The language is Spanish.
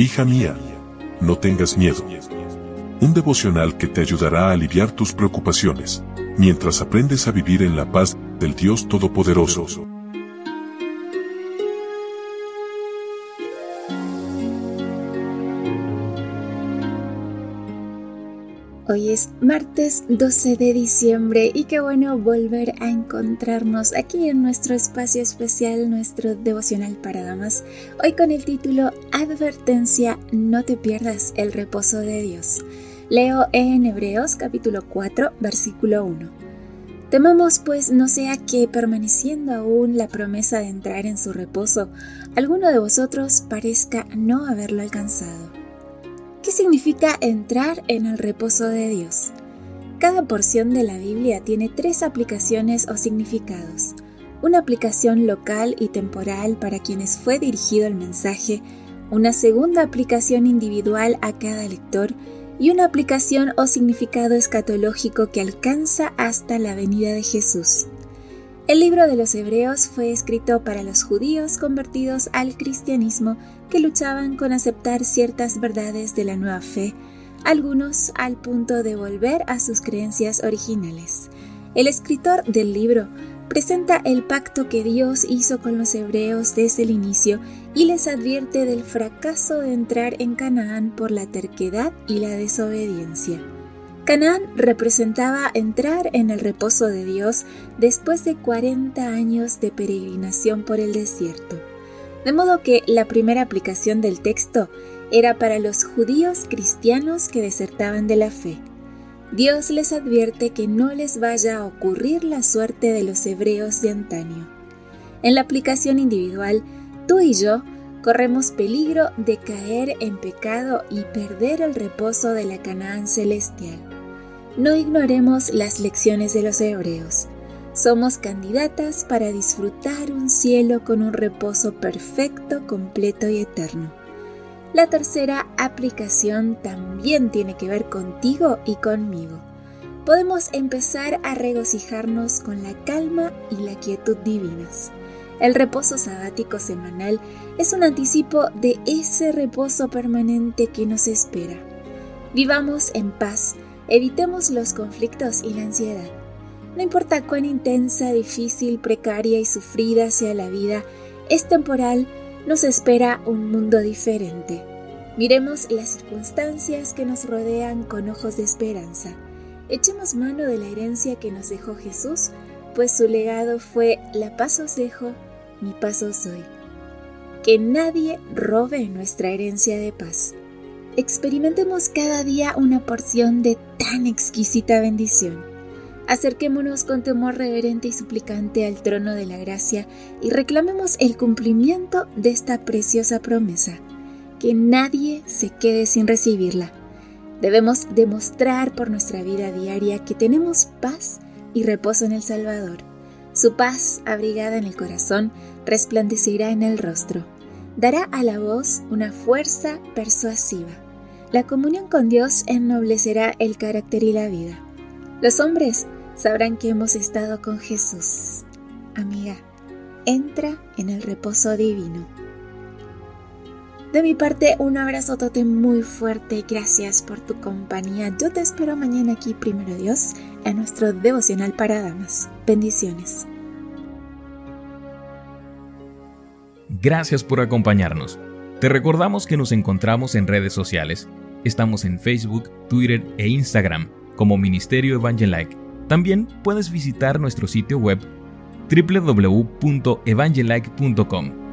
Hija mía, no tengas miedo. Un devocional que te ayudará a aliviar tus preocupaciones, mientras aprendes a vivir en la paz del Dios Todopoderoso. Hoy es martes 12 de diciembre y qué bueno volver a encontrarnos aquí en nuestro espacio especial, nuestro devocional para damas, hoy con el título Advertencia, no te pierdas el reposo de Dios. Leo en Hebreos capítulo 4 versículo 1. Temamos pues no sea que permaneciendo aún la promesa de entrar en su reposo, alguno de vosotros parezca no haberlo alcanzado. ¿Qué significa entrar en el reposo de Dios? Cada porción de la Biblia tiene tres aplicaciones o significados. Una aplicación local y temporal para quienes fue dirigido el mensaje, una segunda aplicación individual a cada lector y una aplicación o significado escatológico que alcanza hasta la venida de Jesús. El libro de los Hebreos fue escrito para los judíos convertidos al cristianismo que luchaban con aceptar ciertas verdades de la nueva fe, algunos al punto de volver a sus creencias originales. El escritor del libro presenta el pacto que Dios hizo con los hebreos desde el inicio y les advierte del fracaso de entrar en Canaán por la terquedad y la desobediencia. Canaán representaba entrar en el reposo de Dios después de 40 años de peregrinación por el desierto. De modo que la primera aplicación del texto era para los judíos cristianos que desertaban de la fe. Dios les advierte que no les vaya a ocurrir la suerte de los hebreos de antaño. En la aplicación individual, tú y yo corremos peligro de caer en pecado y perder el reposo de la Canaán celestial no ignoremos las lecciones de los hebreos. Somos candidatas para disfrutar un cielo con un reposo perfecto, completo y eterno. La tercera aplicación también tiene que ver contigo y conmigo. Podemos empezar a regocijarnos con la calma y la quietud divinas. El reposo sabático semanal es un anticipo de ese reposo permanente que nos espera. Vivamos en paz Evitemos los conflictos y la ansiedad. No importa cuán intensa, difícil, precaria y sufrida sea la vida, es temporal, nos espera un mundo diferente. Miremos las circunstancias que nos rodean con ojos de esperanza. Echemos mano de la herencia que nos dejó Jesús, pues su legado fue la paz os dejo, mi paz os doy. Que nadie robe nuestra herencia de paz experimentemos cada día una porción de tan exquisita bendición. Acerquémonos con temor reverente y suplicante al trono de la gracia y reclamemos el cumplimiento de esta preciosa promesa, que nadie se quede sin recibirla. Debemos demostrar por nuestra vida diaria que tenemos paz y reposo en el Salvador. Su paz, abrigada en el corazón, resplandecerá en el rostro. Dará a la voz una fuerza persuasiva la comunión con Dios ennoblecerá el carácter y la vida. Los hombres sabrán que hemos estado con Jesús. Amiga, entra en el reposo divino. De mi parte, un abrazo tote muy fuerte. Gracias por tu compañía. Yo te espero mañana aquí, primero Dios, en nuestro devocional para damas. Bendiciones. Gracias por acompañarnos. Te recordamos que nos encontramos en redes sociales Estamos en Facebook, Twitter e Instagram como Ministerio Evangelike. También puedes visitar nuestro sitio web www.evangelike.com